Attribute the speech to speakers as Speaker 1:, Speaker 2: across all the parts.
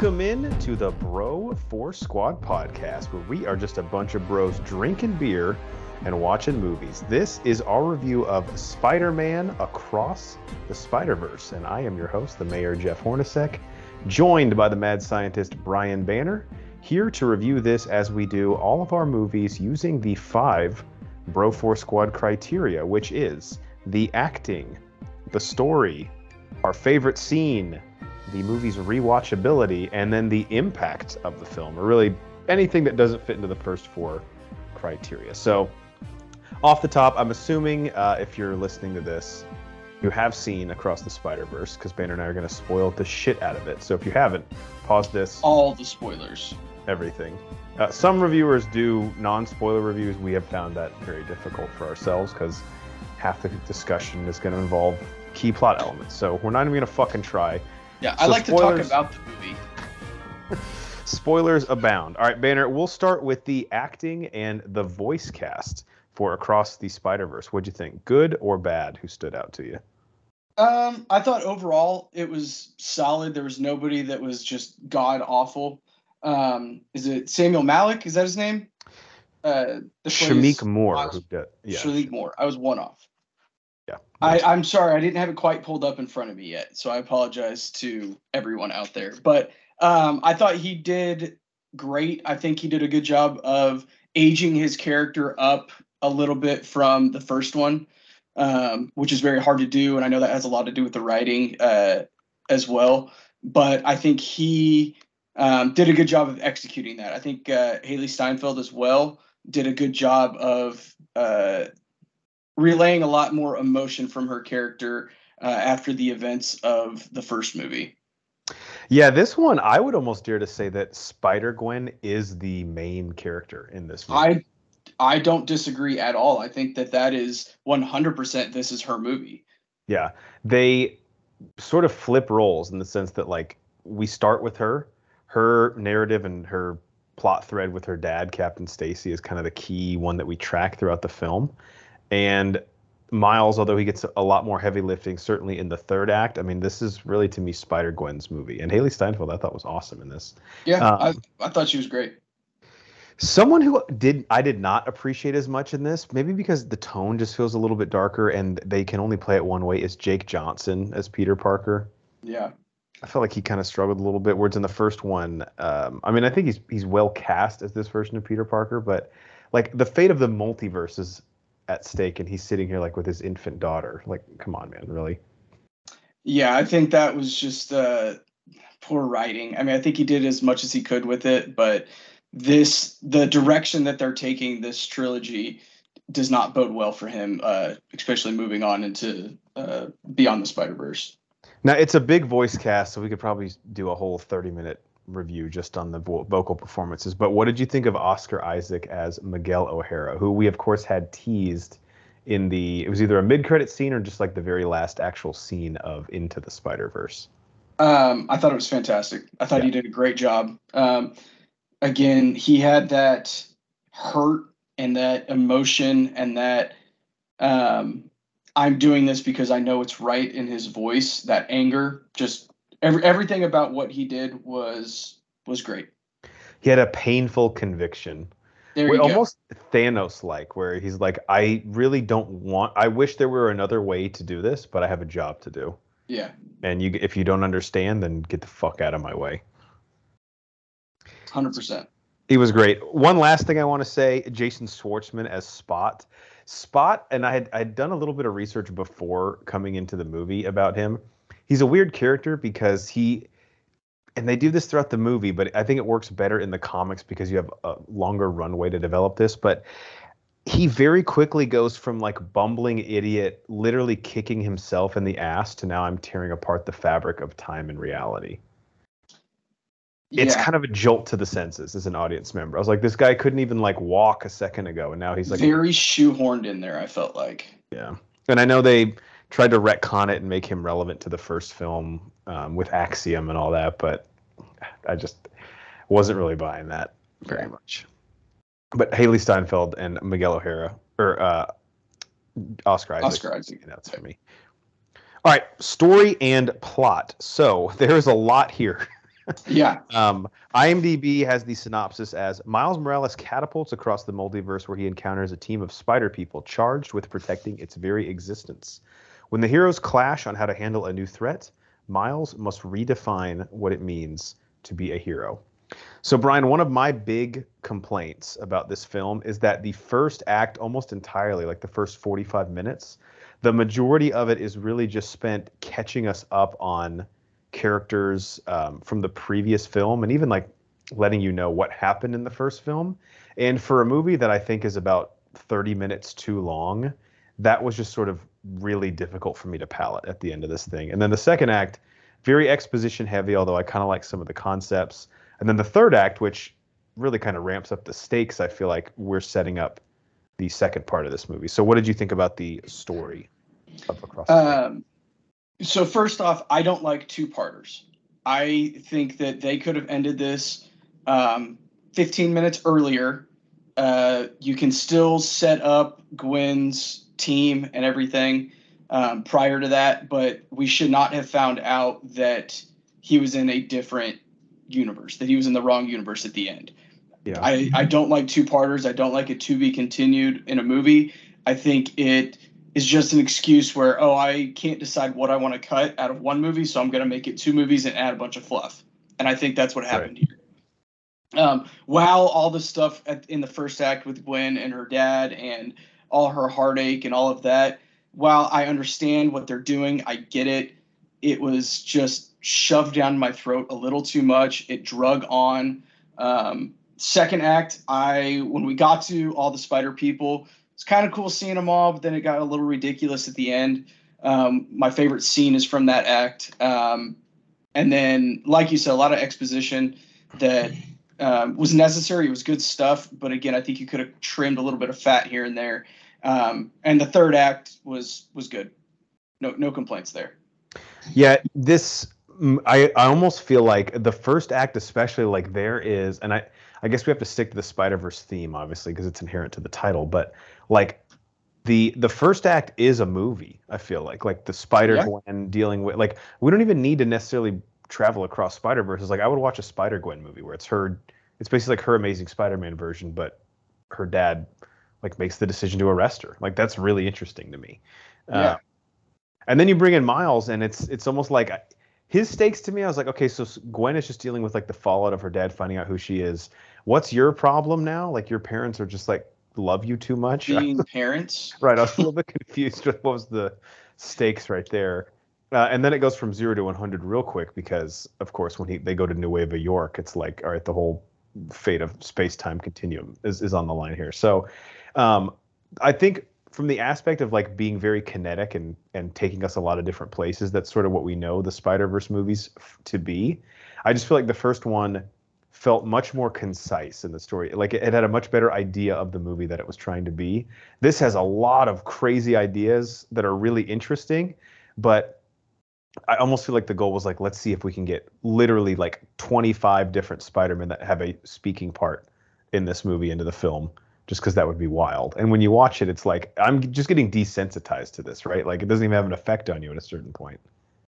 Speaker 1: Welcome in to the Bro Force Squad podcast, where we are just a bunch of bros drinking beer and watching movies. This is our review of Spider Man Across the Spider Verse, and I am your host, the Mayor Jeff Hornacek, joined by the mad scientist Brian Banner, here to review this as we do all of our movies using the five Bro Force Squad criteria, which is the acting, the story, our favorite scene, the movie's rewatchability, and then the impact of the film, or really anything that doesn't fit into the first four criteria. So, off the top, I'm assuming uh, if you're listening to this, you have seen Across the Spider Verse, because Banner and I are going to spoil the shit out of it. So if you haven't, pause this.
Speaker 2: All the spoilers.
Speaker 1: Everything. Uh, some reviewers do non-spoiler reviews. We have found that very difficult for ourselves because half the discussion is going to involve key plot elements. So we're not even going to fucking try.
Speaker 2: Yeah, I like
Speaker 1: spoilers-
Speaker 2: to talk about the movie.
Speaker 1: Spoilers abound. All right, Banner, we'll start with the acting and the voice cast for Across the Spider Verse. What'd you think? Good or bad? Who stood out to you?
Speaker 2: Um, I thought overall it was solid. There was nobody that was just god awful. Um, is it Samuel Malik? Is that his name? Uh,
Speaker 1: Shameik Moore.
Speaker 2: Miles-
Speaker 1: Who did, yeah.
Speaker 2: Shalik Moore. I was one off. I, I'm sorry, I didn't have it quite pulled up in front of me yet, so I apologize to everyone out there. But um, I thought he did great. I think he did a good job of aging his character up a little bit from the first one, um, which is very hard to do, and I know that has a lot to do with the writing uh, as well. But I think he um, did a good job of executing that. I think uh, Hailee Steinfeld as well did a good job of uh, relaying a lot more emotion from her character uh, after the events of the first movie.
Speaker 1: Yeah, this one, I would almost dare to say that Spider Gwen is the main character in this movie.
Speaker 2: I I don't disagree at all. I think that that is 100% this is her movie.
Speaker 1: Yeah, they sort of flip roles in the sense that like we start with her, her narrative and her plot thread with her dad, Captain Stacy, is kind of the key one that we track throughout the film. And Miles, although he gets a lot more heavy lifting, certainly in the third act. I mean, this is really to me Spider Gwen's movie, and Hailee Steinfeld I thought was awesome in this.
Speaker 2: Yeah,
Speaker 1: Uh,
Speaker 2: I, I thought she was great.
Speaker 1: Someone who did I did not appreciate as much in this, maybe because the tone just feels a little bit darker and they can only play it one way, is Jake Johnson as Peter Parker.
Speaker 2: Yeah.
Speaker 1: I felt like he kind of struggled a little bit. Whereas in the first one, um, I mean, I think he's he's well cast as this version of Peter Parker, but like the fate of the multiverse is at stake, and he's sitting here like with his infant daughter. Like, come on, man, really?
Speaker 2: Yeah, I think that was just uh, poor writing. I mean, I think he did as much as he could with it, but this the direction that they're taking this trilogy does not bode well for him, uh, especially moving on into uh, Beyond the Spider Verse.
Speaker 1: Now it's a big voice cast, so we could probably do a whole thirty-minute review just on the vo- vocal performances. But what did you think of Oscar Isaac as Miguel O'Hara, who we of course had teased in the it was either a mid-credit scene or just like the very last actual scene of Into the Spider-Verse.
Speaker 2: Um, I thought it was fantastic. I thought
Speaker 1: Yeah.
Speaker 2: he did a great job. Um, again, he had that hurt and that emotion and that um, I'm doing this because I know it's right in his voice. That anger, just every, everything about what he did was was great.
Speaker 1: He had a painful conviction.
Speaker 2: There go.
Speaker 1: almost Thanos like, where he's like, I really don't want. I wish there were another way to do this, but I have a job to do.
Speaker 2: Yeah,
Speaker 1: And you, if you don't understand, then get the fuck out of my way.
Speaker 2: hundred percent.
Speaker 1: He was great. One last thing I want to say: Jason Schwartzman as Spot. Spot, and I had I had done a little bit of research before coming into the movie about him. He's a weird character because he, and they do this throughout the movie, but I think it works better in the comics because you have a longer runway to develop this. But he very quickly goes from like bumbling idiot, literally kicking himself in the ass, to now I'm tearing apart the fabric of time and reality it's kind of a jolt to the senses as an audience member. I was like, this guy couldn't even like walk a second ago, and now he's like,
Speaker 2: very shoehorned in there. I felt like.
Speaker 1: yeah. And I know they tried to retcon it and make him relevant to the first film um, with Axiom and all that, but I just wasn't really buying that very
Speaker 2: Yeah.
Speaker 1: much. But Hailee Steinfeld and Miguel O'Hara or uh, Oscar Isaac,
Speaker 2: Oscar Isaac.
Speaker 1: that's for me. All right, story and plot. So there's a lot here.
Speaker 2: Yeah.
Speaker 1: Um, IMDb has the synopsis as Miles Morales catapults across the multiverse where he encounters a team of spider people charged with protecting its very existence. When the heroes clash on how to handle a new threat, Miles must redefine what it means to be a hero. So, Brian, one of my big complaints about this film is that the first act, almost entirely, like the first 45 minutes, the majority of it is really just spent catching us up on characters um, from the previous film and even like letting you know what happened in the first film. And for a movie that I think is about 30 minutes too long, that was just sort of really difficult for me to palate at the end of this thing. And then the second act, very exposition heavy, although I kind of like some of the concepts. And then the third act, which really kind of ramps up the stakes, I feel like we're setting up the second part of this movie. So, what did you think about the story of Across?
Speaker 2: Um, so first off, I don't like two parters. I think that they could have ended this um, 15 minutes earlier. Uh, you can still set up Gwen's team and everything um, prior to that, but we should not have found out that he was in a different universe, that he was in the wrong universe at the end. Yeah. I, I don't like two parters. I don't like it to be continued in a movie. I think it is just an excuse where oh I can't decide what I want to cut out of one movie, so I'm going to make it two movies and add a bunch of fluff. And I think that's what happened right. here. Um, while all the stuff at, in the first act with Gwen and her dad and all her heartache and all of that, while I understand what they're doing, I get it. It was just shoved down my throat a little too much. It drug on. Um, second act, I when we got to all the spider people, it's kind of cool seeing them all, but then it got a little ridiculous at the end. Um, my favorite scene is from that act. Um, and then, like you said, a lot of exposition that um, was necessary. It was good stuff, but again, I think you could have trimmed a little bit of fat here and there. Um, and the third act was was good. No no complaints there.
Speaker 1: Yeah, this I I almost feel like the first act, especially like there is, and I I guess we have to stick to the Spider Verse theme, obviously, because it's inherent to the title. But like the the first act is a movie. I feel like like the Spider Gwen yeah. dealing with like we don't even need to necessarily travel across Spider Verse. is Like I would watch a Spider Gwen movie where it's her. It's basically like her Amazing Spider-Man version, but her dad like makes the decision to arrest her. Like that's really interesting to me. Yeah. Uh, and then you bring in Miles, and it's it's almost like his stakes to me. I was like, okay, so Gwen is just dealing with like the fallout of her dad finding out who she is. What's your problem now? Like your parents are just like love you too much.
Speaker 2: Being parents.
Speaker 1: right. I was a little bit confused with what was the stakes right there. Uh, and then it goes from zero to 100 real quick because, of course, when he, they go to Nueva York, it's like, all right, the whole fate of space time continuum is, is on the line here. So um, I think from the aspect of like being very kinetic and and taking us a lot of different places, that's sort of what we know the Spider Verse movies f- to be. I just feel like the first one felt much more concise in the story. Like it, it, had a much better idea of the movie that it was trying to be. This has a lot of crazy ideas that are really interesting, but I almost feel like the goal was like, let's see if we can get literally like 25 different Spider-Men that have a speaking part in this movie into the film, just because that would be wild. And when you watch it, it's like I'm just getting desensitized to this, right? Like it doesn't even have an effect on you at a certain point.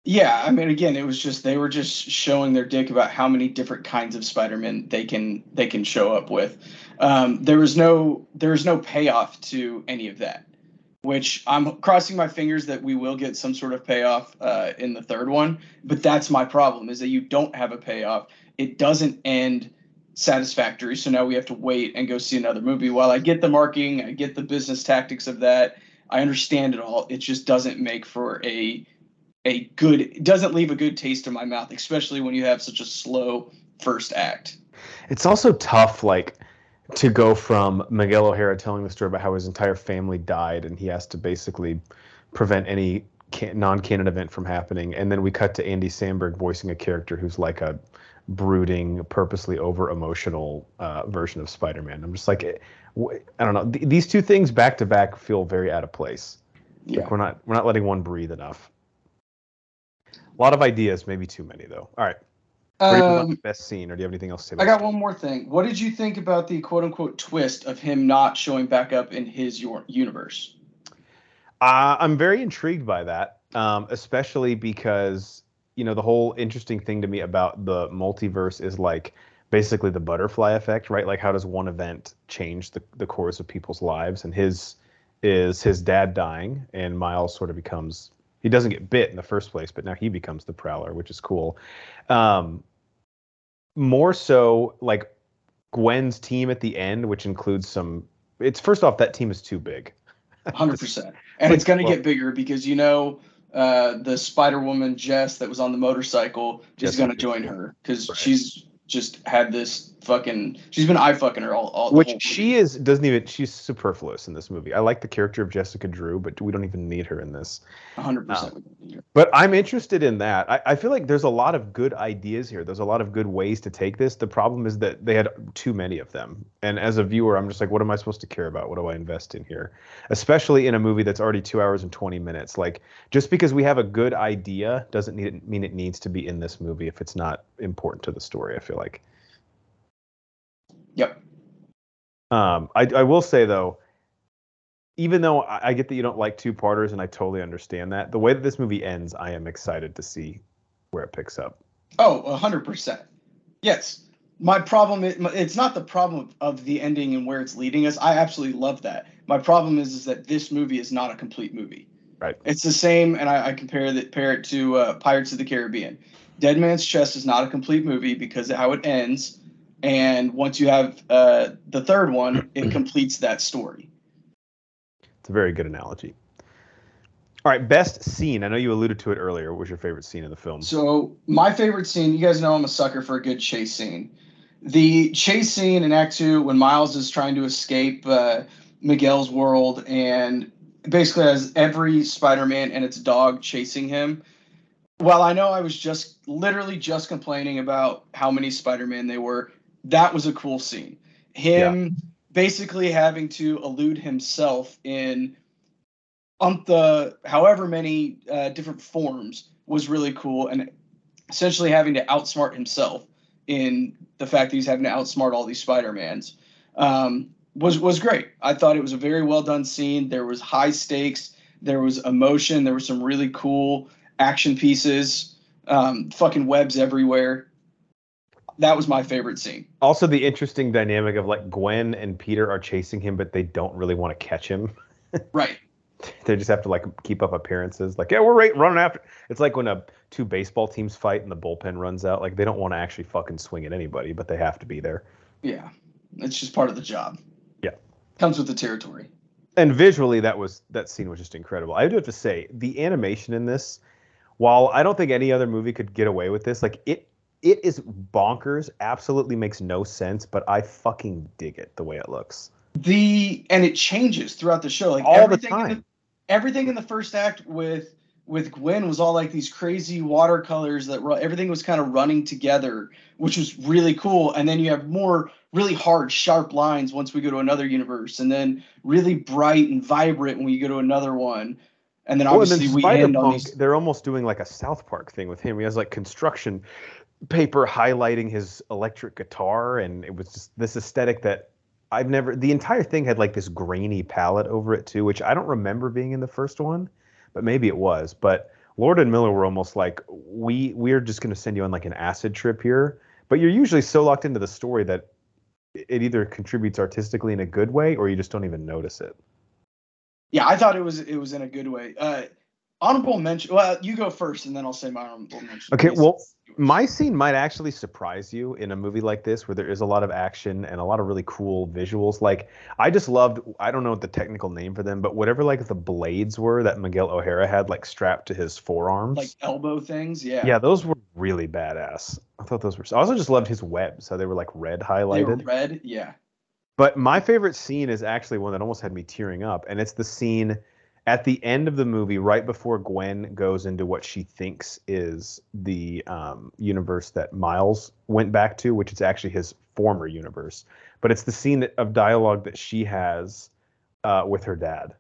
Speaker 2: Yeah, I mean, again, it was just they were just showing their dick about how many different kinds of Spider-Man they can they can show up with. Um, there was no there was no payoff to any of that, which I'm crossing my fingers that we will get some sort of payoff uh, in the third one. But that's my problem is that you don't have a payoff. It doesn't end satisfactory. So now we have to wait and go see another movie. While I get the marking, I get the business tactics of that. I understand it all. It just doesn't make for a a good it doesn't leave a good taste in my mouth, especially when you have such a slow first act.
Speaker 1: It's also tough, like to go from Miguel O'Hara telling the story about how his entire family died and he has to basically prevent any non-canon event from happening, and then we cut to Andy Samberg voicing a character who's like a brooding, purposely over emotional uh, version of Spider-Man. I'm just like, eh, I don't know. Th- these two things back to back feel very out of place. Yeah. Like we're not we're not letting one breathe enough. A lot of ideas, maybe too many though. All right. Um, best scene, or do you have anything else to
Speaker 2: say? I got one more thing. What did you think about the quote unquote twist of him not showing back up in his your universe?
Speaker 1: Uh, I'm very intrigued by that, um, especially because you know the whole interesting thing to me about the multiverse is like basically the butterfly effect, right? Like how does one event change the the course of people's lives? And his is his dad dying, and Miles sort of becomes he doesn't get bit in the first place, but now he becomes the Prowler, which is cool. Um, more so like Gwen's team at the end, which includes some. It's first off that team is too big.
Speaker 2: Hundred percent, and it's going to well, get bigger because you know uh, the Spider Woman Jess that was on the motorcycle is going to join her because right. she's just had this fucking. She's been eye fucking her all. all
Speaker 1: Which she is doesn't even. She's superfluous in this movie. I like the character of Jessica Drew, but we don't even need her in this.
Speaker 2: hundred percent.
Speaker 1: Um, but I'm interested in that. I, I feel like there's a lot of good ideas here. There's a lot of good ways to take this. The problem is that they had too many of them, and as a viewer, I'm just like, what am I supposed to care about? What do I invest in here? Especially in a movie that's already two hours and 20 minutes. Like just because we have a good idea doesn't need, mean it needs to be in this movie if it's not important to the story. I feel like.
Speaker 2: Yep.
Speaker 1: Um, I, I will say though, even though I, I get that you don't like two parters, and I totally understand that, the way that this movie ends, I am excited to see where it picks up.
Speaker 2: Oh, hundred percent. Yes. My problem is it's not the problem of the ending and where it's leading us. I absolutely love that. My problem is is that this movie is not a complete movie.
Speaker 1: Right.
Speaker 2: It's the same, and I, I compare that compare it to uh, Pirates of the Caribbean. Dead Man's Chest is not a complete movie because of how it ends and once you have uh, the third one, it completes that story.
Speaker 1: It's a very good analogy. All right, best scene. I know you alluded to it earlier. What was your favorite scene in the film?
Speaker 2: So my favorite scene. You guys know I'm a sucker for a good chase scene. The chase scene in Act Two when Miles is trying to escape uh, Miguel's world and basically has every Spider-Man and its dog chasing him. Well, I know I was just literally just complaining about how many Spider-Man they were that was a cool scene. Him yeah. basically having to elude himself in um the however many uh, different forms was really cool, and essentially having to outsmart himself in the fact that he's having to outsmart all these Spider Mans um, was was great. I thought it was a very well done scene. There was high stakes. There was emotion. There were some really cool action pieces. Um, fucking webs everywhere that was my favorite scene.
Speaker 1: Also, the interesting dynamic of like Gwen and Peter are chasing him, but they don't really want to catch him.
Speaker 2: right.
Speaker 1: They just have to like keep up appearances. Like, yeah, we're right, running after. It's like when a two baseball teams fight and the bullpen runs out. Like they don't want to actually fucking swing at anybody, but they have to be there.
Speaker 2: Yeah, it's just part of the job.
Speaker 1: Yeah,
Speaker 2: comes with the territory.
Speaker 1: And visually, that was that scene was just incredible. I do have to say, the animation in this, while I don't think any other movie could get away with this, like it it is bonkers. Absolutely makes no sense, but I fucking dig it the way it looks.
Speaker 2: The and it changes throughout the show, like
Speaker 1: all the time.
Speaker 2: In the, everything in the first act with with Gwen was all like these crazy watercolors that everything was kind of running together, which was really cool. And then you have more really hard, sharp lines once we go to another universe, and then really bright and vibrant when we go to another one. And then obviously well, and then we end on these.
Speaker 1: They're almost doing like a South Park thing with him. He has like construction paper highlighting his electric guitar, and it was just this aesthetic that I've never. The entire thing had like this grainy palette over it too, which I don't remember being in the first one, but maybe it was. But Lord and Miller were almost like we we're just going to send you on like an acid trip here, but you're usually so locked into the story that it either contributes artistically in a good way or you just don't even notice it.
Speaker 2: Yeah, I thought it was it was in a good way. Uh, honorable mention. Well, you go first, and then I'll say my honorable mention.
Speaker 1: Okay. Well, my scene might actually surprise you in a movie like this where there is a lot of action and a lot of really cool visuals. Like i just loved i don't know what the technical name for them but whatever like the blades were that miguel o'hara had like strapped to his forearms.
Speaker 2: Like elbow things? Yeah.
Speaker 1: Yeah those were really badass. I thought those were i also just loved his webs how they were like red highlighted they were
Speaker 2: red? Yeah.
Speaker 1: But my favorite scene is actually one that almost had me tearing up and it's the scene at the end of the movie, right before Gwen goes into what she thinks is the um, universe that Miles went back to, which is actually his former universe, but it's the scene of dialogue that she has uh, with her dad,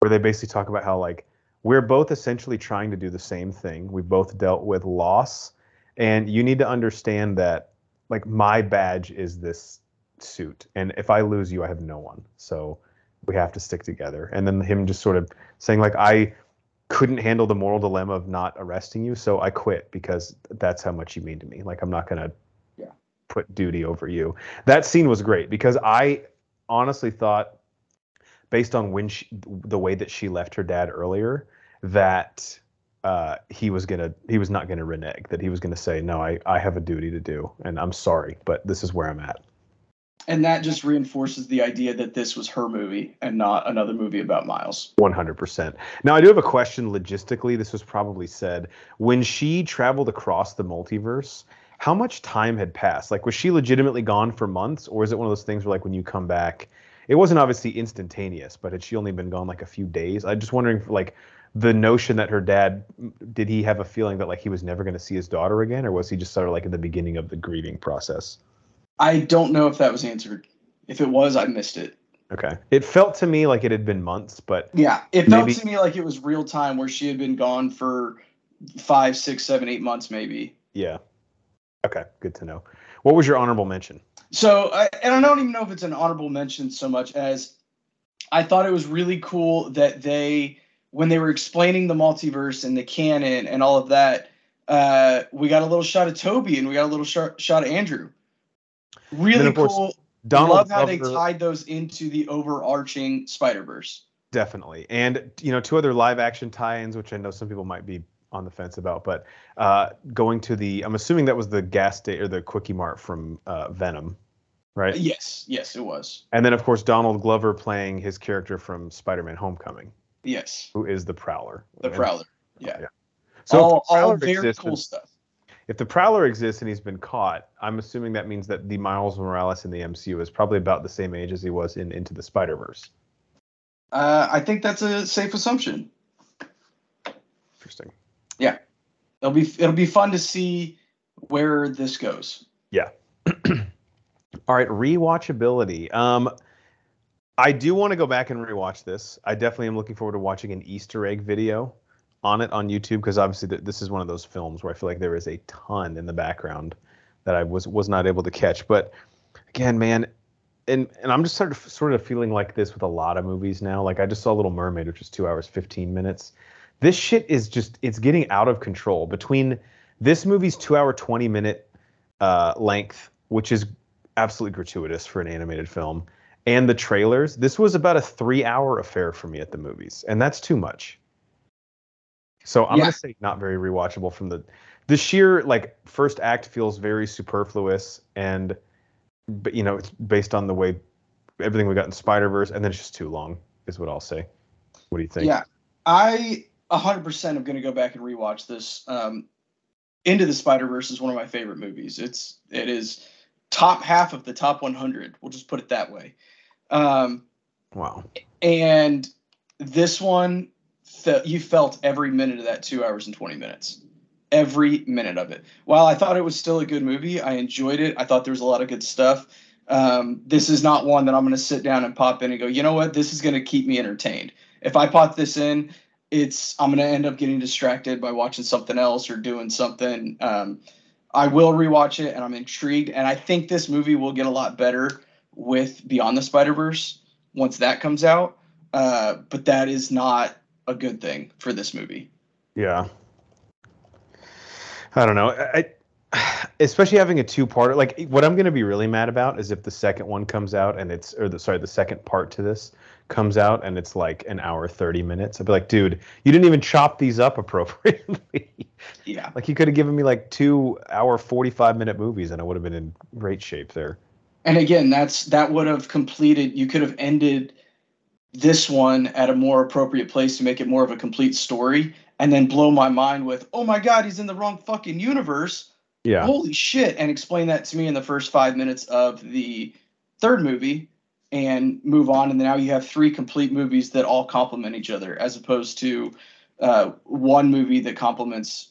Speaker 1: where they basically talk about how like we're both essentially trying to do the same thing. We both dealt with loss, and you need to understand that like my badge is this suit, and if I lose you, I have no one. So we have to stick together. And then him just sort of saying like I couldn't handle the moral dilemma of not arresting you, so I quit because that's how much you mean to me. Like I'm not gonna
Speaker 2: Yeah.
Speaker 1: put duty over you. That scene was great because I honestly thought, based on when she, the way that she left her dad earlier, that uh, he was gonna he was not gonna renege. That he was gonna say, no, I I have a duty to do, and I'm sorry, but this is where I'm at.
Speaker 2: And that just reinforces the idea that this was her movie and not another movie about Miles.
Speaker 1: 100%. Now, I do have a question logistically. This was probably said. When she traveled across the multiverse, how much time had passed? Like, was she legitimately gone for months? Or is it one of those things where, like, when you come back, it wasn't obviously instantaneous, but had she only been gone like a few days? I'm just wondering, like, the notion that her dad did he have a feeling that like he was never going to see his daughter again or was he just sort of like in the beginning of the grieving process
Speaker 2: I don't know if that was answered. If it was, I missed it.
Speaker 1: okay it felt to me like it had been months but
Speaker 2: Yeah, it felt
Speaker 1: Maybe-
Speaker 2: to me like it was real time where she had been gone for five, six, seven, eight months, maybe.
Speaker 1: yeah okay good to know what was your honorable mention
Speaker 2: So, I, and I don't even know if it's an honorable mention so much as I thought it was really cool that they, when they were explaining the multiverse and the canon and all of that, uh, we got a little shot of Toby and we got a little shot, shot of Andrew. Really
Speaker 1: course,
Speaker 2: cool.
Speaker 1: donald
Speaker 2: Love how they tied those into the overarching Spider Verse.
Speaker 1: Definitely. And, you know, two other live action tie ins, which I know some people might be on the fence about, but uh, going to the, I'm assuming that was the gas station or the Quickie Mart from uh, Venom, right?
Speaker 2: Yes, yes, it was.
Speaker 1: And then, of course, Donald Glover playing his character from Spider Man Homecoming,
Speaker 2: Yes,
Speaker 1: who is the Prowler.
Speaker 2: the Prowler. Yeah,
Speaker 1: Yeah. So
Speaker 2: all, all very
Speaker 1: exists-
Speaker 2: cool stuff.
Speaker 1: If the Prowler exists and he's been caught, I'm assuming that means that the Miles Morales in the MCU is probably about the same age as he was in Into the Spider Verse.
Speaker 2: Uh, I think that's a safe assumption.
Speaker 1: Interesting.
Speaker 2: Yeah, it'll be it'll be fun to see where this goes. Yeah.
Speaker 1: All right, rewatchability. Um, I do want to go back and rewatch this. I definitely am looking forward to watching an Easter egg video on it on YouTube because obviously th- this is one of those films where I feel like there is a ton in the background that I was was not able to catch. But again, man, and and I'm just sort of sort of feeling like this with a lot of movies now. Like I just saw Little Mermaid, which is two hours fifteen minutes. This shit is just it's getting out of control. Between this movie's two hour twenty minute uh, length, which is absolutely gratuitous for an animated film, and the trailers, this was about a three hour affair for me at the movies, and that's too much. So I'm
Speaker 2: Yeah.
Speaker 1: gonna say not very rewatchable from the the sheer like first act feels very superfluous and but you know it's based on the way everything we got in Spider Verse, and then it's just too long, is what I'll say. What do you think?
Speaker 2: Yeah, I 100% am going to go back and rewatch this. Um, Into the Spider Verse is one of my favorite movies. It's it is top half of the top 100. We'll just put it that way. Um,
Speaker 1: Wow.
Speaker 2: and this one, fe- you felt every minute of that two hours and 20 minutes. Every minute of it. While I thought it was still a good movie, I enjoyed it. I thought there was a lot of good stuff. Um, this is not one that I'm going to sit down and pop in and go, you know what? This is going to keep me entertained. If I pop this in, it's I'm going to end up getting distracted by watching something else or doing something. Um, I will rewatch it, and I'm intrigued. And I think this movie will get a lot better with Beyond the Spider Verse once that comes out. Uh, but that is not a good thing for this movie.
Speaker 1: Yeah. I don't know. I, especially having a two-parter. Like what I'm going to be really mad about is if the second one comes out and it's or the sorry, the second part to this comes out and it's like an hour 30 minutes. I'd be like, "Dude, you didn't even chop these up appropriately."
Speaker 2: Yeah.
Speaker 1: like you could have given me like 2 hour 45 minute movies and I would have been in great shape there.
Speaker 2: And again, that's that would have completed. You could have ended this one at a more appropriate place to make it more of a complete story, and then blow my mind with, "Oh my God, he's in the wrong fucking universe."
Speaker 1: Yeah.
Speaker 2: Holy shit! And explain that to me in the first five minutes of the third movie, and move on. And now you have three complete movies that all complement each other, as opposed to uh, one movie that complements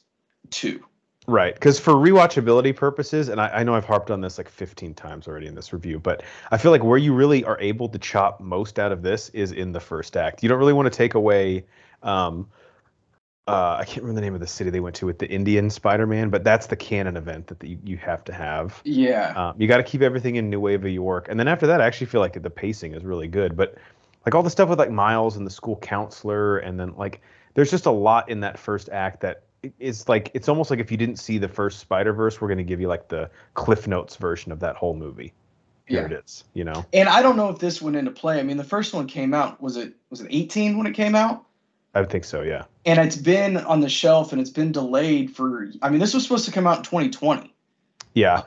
Speaker 2: two.
Speaker 1: Right, because for rewatchability purposes, and I, I know I've harped on this like 15 times already in this review, but I feel like where you really are able to chop most out of this is in the first act. You don't really want to take away, um, uh, I can't remember the name of the city they went to with the Indian Spider-Man, but that's the canon event that you, you have to have.
Speaker 2: Yeah.
Speaker 1: Um, you got to keep everything in Nueva York, and then after that, I actually feel like the pacing is really good. But like all the stuff with like Miles and the school counselor, and then like there's just a lot in that first act that is like it's almost like if you didn't see the first Spider Verse, we're going to give you like the Cliff Notes version of that whole movie. Here
Speaker 2: Yeah.
Speaker 1: it is, you know.
Speaker 2: And I don't know if this went into play. I mean, the first one came out was it was it 18 when it came out,
Speaker 1: I would think so, yeah.
Speaker 2: and it's been on the shelf and it's been delayed for. I mean, this was supposed to come out in 2020,
Speaker 1: Yeah,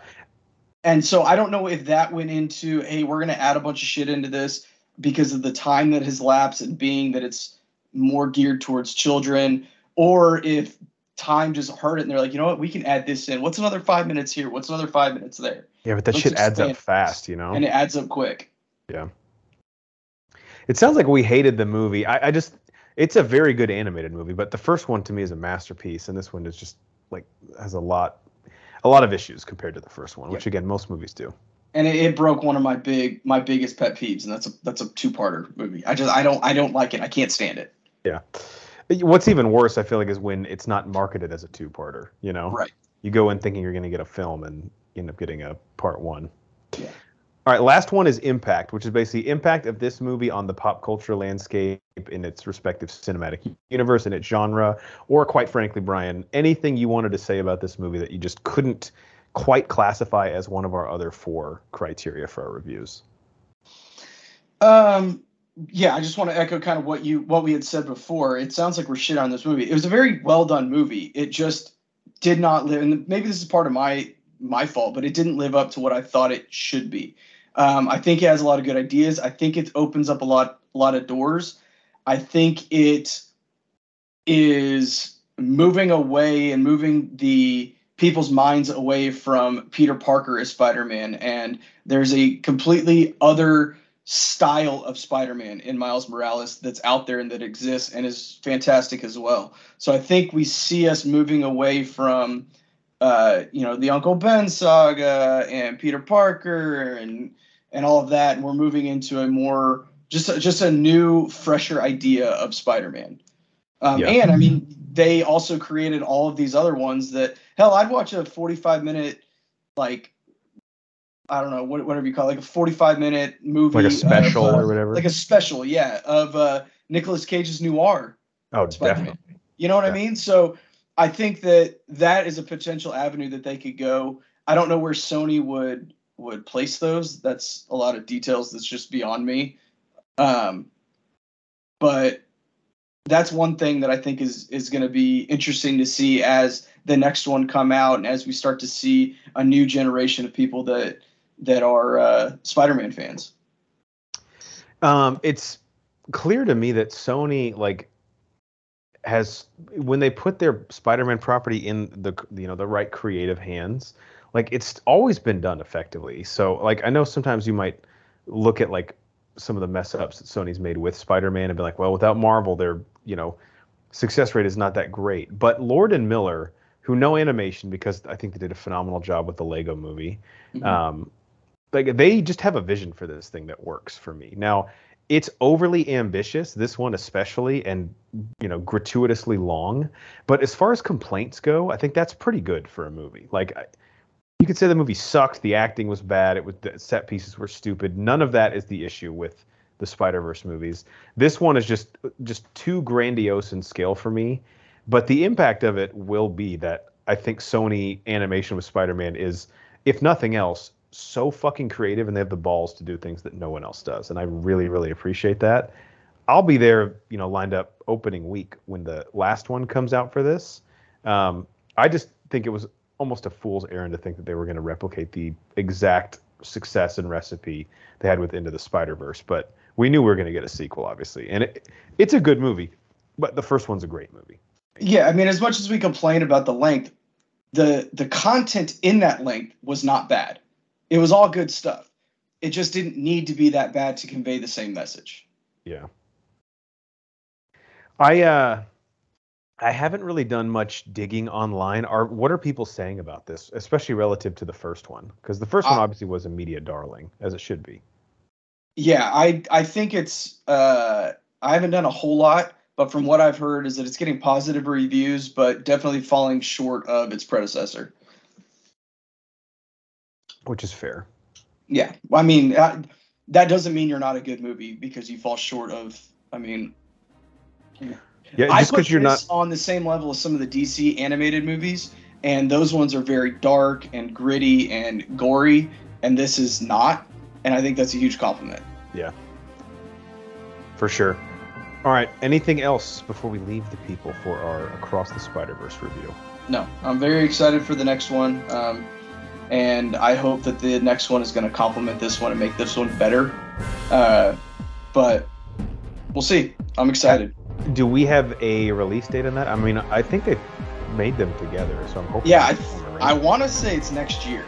Speaker 2: and so I don't know if that went into hey, we're gonna add a bunch of shit into this because of the time that has lapsed and being that it's more geared towards children, or if time just hurt it and they're like, you know what, we can add this in. What's another five minutes here? What's another five minutes there?
Speaker 1: yeah, but that
Speaker 2: Let's
Speaker 1: shit adds up fast, you know.
Speaker 2: And it adds up quick. Yeah.
Speaker 1: It sounds like we hated the movie. I, I just, it's a very good animated movie, but the first one to me is a masterpiece, and this one is just like has a lot, a lot of issues compared to the first one, which again most movies do.
Speaker 2: and it, it broke one of my big my biggest pet peeves and that's a that's a two-parter movie i just i don't i don't like it i can't stand it
Speaker 1: What's even worse, I feel like, is when it's not marketed as a two-parter. You know,
Speaker 2: Right.
Speaker 1: You go in thinking you're going to get a film, and you end up getting a part one.
Speaker 2: Yeah.
Speaker 1: All right, last one is impact, which is basically impact of this movie on the pop culture landscape in its respective cinematic universe and its genre, or quite frankly, Brian, anything you wanted to say about this movie that you just couldn't quite classify as one of our other four criteria for our reviews.
Speaker 2: um yeah i just want to echo kind of what you what we had said before. It sounds like we're shit on this movie. It was a very well done movie. It just did not live and maybe this is part of my my fault but it didn't live up to what i thought it should be. Um, i think it has a lot of good ideas. I think it opens up a lot a lot of doors. I think it is moving away and moving the people's minds away from Peter Parker as Spider-Man and there's a completely other style of Spider-Man in Miles Morales that's out there and that exists and is fantastic as well. So I think we see us moving away from uh, you know the Uncle Ben saga and Peter Parker and and all of that and we're moving into a more just a, just a new fresher idea of Spider-Man. Um,
Speaker 1: Yeah.
Speaker 2: And I mean, they also created all of these other ones that hell, I'd watch a 45 minute like I don't know what whatever you call it, like a 45 minute movie,
Speaker 1: Like a
Speaker 2: of,
Speaker 1: special
Speaker 2: uh,
Speaker 1: or whatever.
Speaker 2: like a special, yeah, of uh, Nicolas Cage's Noir.
Speaker 1: oh,
Speaker 2: Spider-Man.
Speaker 1: definitely.
Speaker 2: You know what I mean? So I think that that is a potential avenue that they could go. I don't know where Sony would would place those. That's a lot of details that's just beyond me. Um, but that's one thing that I think is is going to be interesting to see as the next one come out and as we start to see a new generation of people that that are uh, Spider-Man fans.
Speaker 1: Um, it's clear to me that Sony like has when they put their Spider-Man property in the you know the right creative hands, like it's always been done effectively. So like I know sometimes you might look at like some of the mess ups that Sony's made with Spider-Man and be like, well, without Marvel, their you know success rate is not that great. But Lord and Miller, who know animation because I think they did a phenomenal job with the Lego movie,
Speaker 2: Mhm.
Speaker 1: um, like they just have a vision for this thing that works for me. Now, it's overly ambitious, this one especially, and you know, gratuitously long. But as far as complaints go, I think that's pretty good for a movie. Like, I, you could say the movie sucked, the acting was bad, it was the set pieces were stupid. None of that is the issue with the Spider Verse movies. This one is just just too grandiose in scale for me. But the impact of it will be that I think Sony animation with Spider Man is, if nothing else, so fucking creative and they have the balls to do things that no one else does. And I really, really appreciate that. I'll be there, you know, lined up opening week when the last one comes out for this. Um, I just think it was almost a fool's errand to think that they were going to replicate the exact success and recipe they had with Into the Spider Verse. But we knew we were going to get a sequel, obviously, and it, it's a good movie. But the first one's a great movie.
Speaker 2: Yeah, I mean, as much as we complain about the length, the the content in that length was not bad. It was all good stuff. It just didn't need to be that bad to convey the same message.
Speaker 1: Yeah. I uh I haven't really done much digging online. Are what are people saying about this, especially relative to the first one? Because the first one
Speaker 2: Uh,
Speaker 1: obviously was a media darling, as it should be.
Speaker 2: Yeah, I I think it's uh I haven't done a whole lot, but from what I've heard is that it's getting positive reviews, but definitely falling short of its predecessor.
Speaker 1: Which is fair.
Speaker 2: Yeah, I mean uh, that doesn't mean you're not a good movie because you fall short of. I mean,
Speaker 1: Yeah,
Speaker 2: I
Speaker 1: just because you're not
Speaker 2: on the same level as some of the DC animated movies, and those ones are very dark and gritty and gory, and this is not. And I think that's a huge compliment.
Speaker 1: Yeah, for sure. All right. Anything else before we leave the people for our Across the Spider Verse review?
Speaker 2: No, I'm very excited for the next one, um, and I hope that the next one is going to complement this one and make this one better. Uh, but we'll see. I'm excited.
Speaker 1: Do we have a release date on that? I mean, I think they made them together, so I'm hoping.
Speaker 2: Yeah, I, I want to say it's next year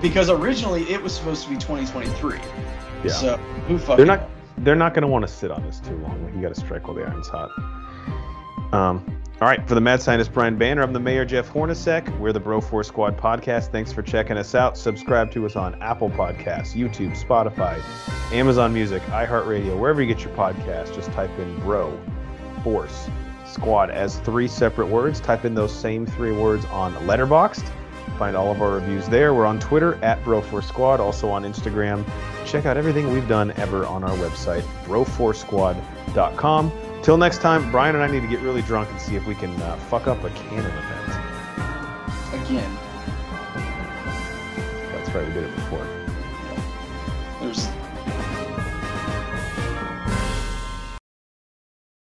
Speaker 2: because originally it was supposed to be 2023.
Speaker 1: Yeah.
Speaker 2: So who fucking?
Speaker 1: They're not-
Speaker 2: knows?
Speaker 1: they're not going to want to sit on this too long. You got to strike while the iron's hot. Um, all right, for the mad scientist Brian Banner, I'm the mayor Jeff Hornacek. We're the Bro Force Squad podcast. Thanks for checking us out. Subscribe to us on Apple Podcasts, YouTube, Spotify, Amazon Music, iHeartRadio, wherever you get your podcast. Just type in Bro Force Squad as three separate words. Type in those same three words on Letterboxd. Find all of our reviews there. We're on Twitter at Bro Force Squad, also on Instagram. Check out everything we've done ever on our website, broforcesquad.com. Till next time, Brian and I need to get really drunk and see if we can uh, fuck up a canon event.
Speaker 2: again.
Speaker 1: That's right, we did it before.